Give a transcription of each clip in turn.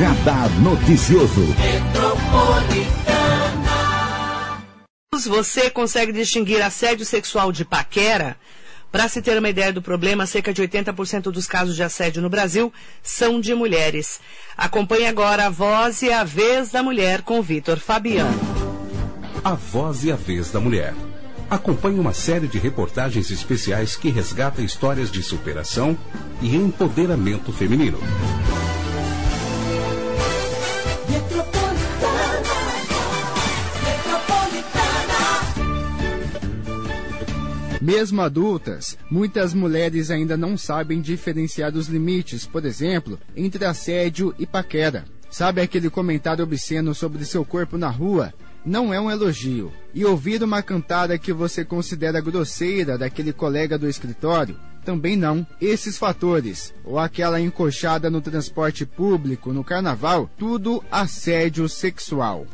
Radar Noticioso. Você consegue distinguir assédio sexual de paquera? Para se ter uma ideia do problema, cerca de 80% dos casos de assédio no Brasil são de mulheres. Acompanhe agora a voz e a vez da mulher com Vitor Fabiano. A voz e a vez da mulher. Acompanhe uma série de reportagens especiais que resgata histórias de superação e empoderamento feminino. Mesmo adultas, muitas mulheres ainda não sabem diferenciar os limites, por exemplo, entre assédio e paquera. Sabe aquele comentário obsceno sobre seu corpo na rua? Não é um elogio. E ouvir uma cantada que você considera grosseira daquele colega do escritório? Também não. Esses fatores, ou aquela encoxada no transporte público, no carnaval, tudo assédio sexual.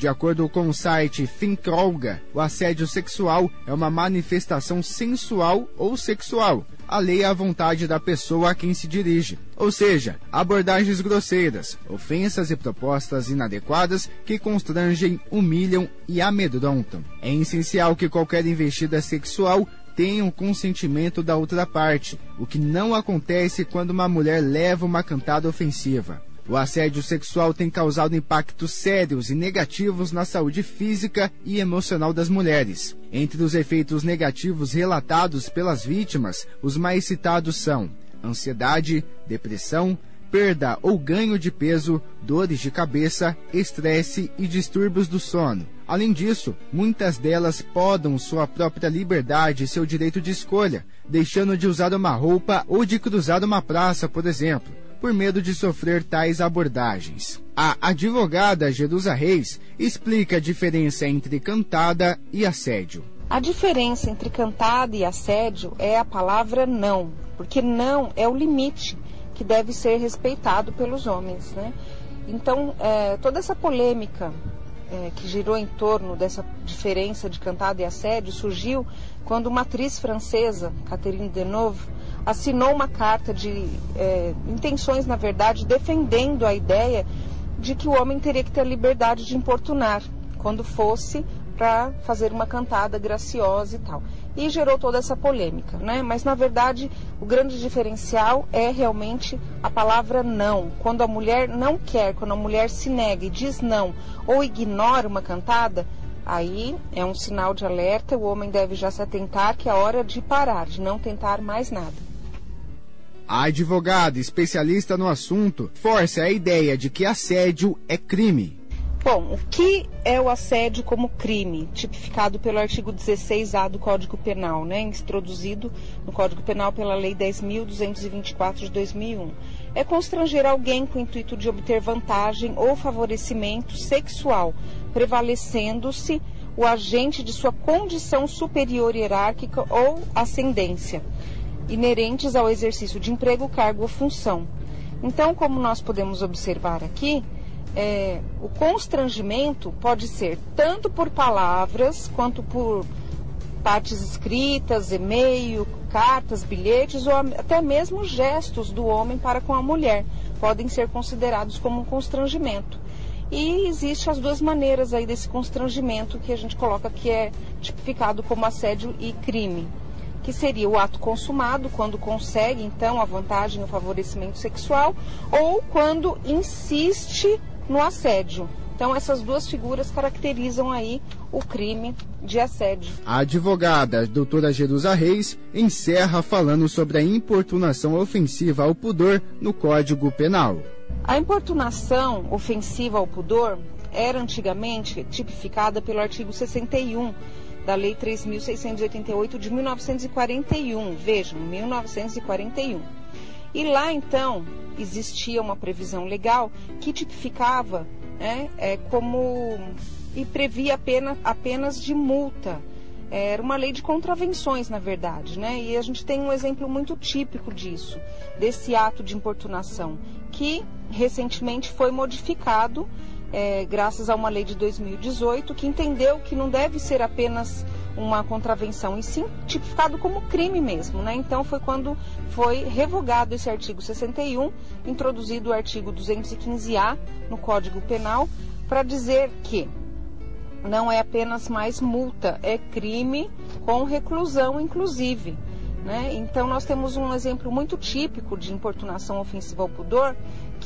De acordo com o site Finkrolga, o assédio sexual é uma manifestação sensual ou sexual, alheia à vontade da pessoa a quem se dirige. Ou seja, abordagens grosseiras, ofensas e propostas inadequadas que constrangem, humilham e amedrontam. É essencial que qualquer investida sexual tenha o consentimento da outra parte, o que não acontece quando uma mulher leva uma cantada ofensiva. O assédio sexual tem causado impactos sérios e negativos na saúde física e emocional das mulheres. Entre os efeitos negativos relatados pelas vítimas, os mais citados são ansiedade, depressão, perda ou ganho de peso, dores de cabeça, estresse e distúrbios do sono. Além disso, muitas delas podam sua própria liberdade e seu direito de escolha, deixando de usar uma roupa ou de cruzar uma praça, por exemplo por medo de sofrer tais abordagens. A advogada Jerusa Reis explica a diferença entre cantada e assédio. A diferença entre cantada e assédio é a palavra não, porque não é o limite que deve ser respeitado pelos homens. Né? Então, é, toda essa polêmica é, que girou em torno dessa diferença de cantada e assédio surgiu quando uma atriz francesa, Catherine Deneuve, assinou uma carta de é, intenções, na verdade, defendendo a ideia de que o homem teria que ter a liberdade de importunar quando fosse para fazer uma cantada graciosa e tal. E gerou toda essa polêmica, né? Mas na verdade o grande diferencial é realmente a palavra não. Quando a mulher não quer, quando a mulher se nega e diz não ou ignora uma cantada, aí é um sinal de alerta. O homem deve já se atentar que é hora de parar, de não tentar mais nada. A advogada especialista no assunto força a ideia de que assédio é crime. Bom, o que é o assédio como crime, tipificado pelo artigo 16A do Código Penal, né, introduzido no Código Penal pela Lei 10.224 de 2001? É constranger alguém com o intuito de obter vantagem ou favorecimento sexual, prevalecendo-se o agente de sua condição superior hierárquica ou ascendência inerentes ao exercício de emprego, cargo ou função. Então, como nós podemos observar aqui, é, o constrangimento pode ser tanto por palavras quanto por partes escritas, e-mail, cartas, bilhetes ou até mesmo gestos do homem para com a mulher podem ser considerados como um constrangimento. E existe as duas maneiras aí desse constrangimento que a gente coloca que é tipificado como assédio e crime que seria o ato consumado, quando consegue então a vantagem, o favorecimento sexual, ou quando insiste no assédio. Então, essas duas figuras caracterizam aí o crime de assédio. A advogada doutora Jerusa Reis encerra falando sobre a importunação ofensiva ao pudor no Código Penal. A importunação ofensiva ao pudor era antigamente tipificada pelo artigo 61 da Lei 3.688 de 1941. Vejam, 1941. E lá então existia uma previsão legal que tipificava né, é, como e previa pena apenas de multa. Era uma lei de contravenções, na verdade, né? E a gente tem um exemplo muito típico disso, desse ato de importunação, que recentemente foi modificado é, graças a uma lei de 2018 que entendeu que não deve ser apenas uma contravenção, e sim tipificado como crime mesmo. Né? Então foi quando foi revogado esse artigo 61, introduzido o artigo 215A no Código Penal, para dizer que não é apenas mais multa, é crime com reclusão, inclusive. Né? Então, nós temos um exemplo muito típico de importunação ofensiva ao pudor,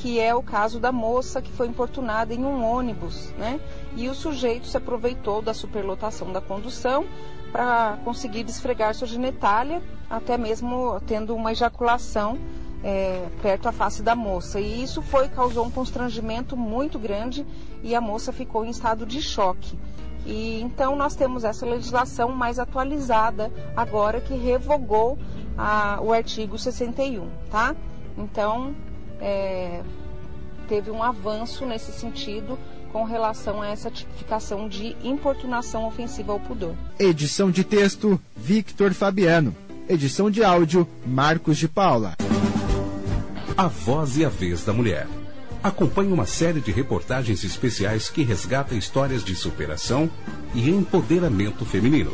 que é o caso da moça que foi importunada em um ônibus, né? E o sujeito se aproveitou da superlotação da condução para conseguir desfregar sua genitália, até mesmo tendo uma ejaculação é, perto à face da moça. E isso foi causou um constrangimento muito grande e a moça ficou em estado de choque. E então nós temos essa legislação mais atualizada agora que revogou a, o artigo 61, tá? Então é, teve um avanço nesse sentido com relação a essa tipificação de importunação ofensiva ao pudor. Edição de texto, Victor Fabiano. Edição de áudio, Marcos de Paula. A Voz e a Vez da Mulher. Acompanhe uma série de reportagens especiais que resgata histórias de superação e empoderamento feminino.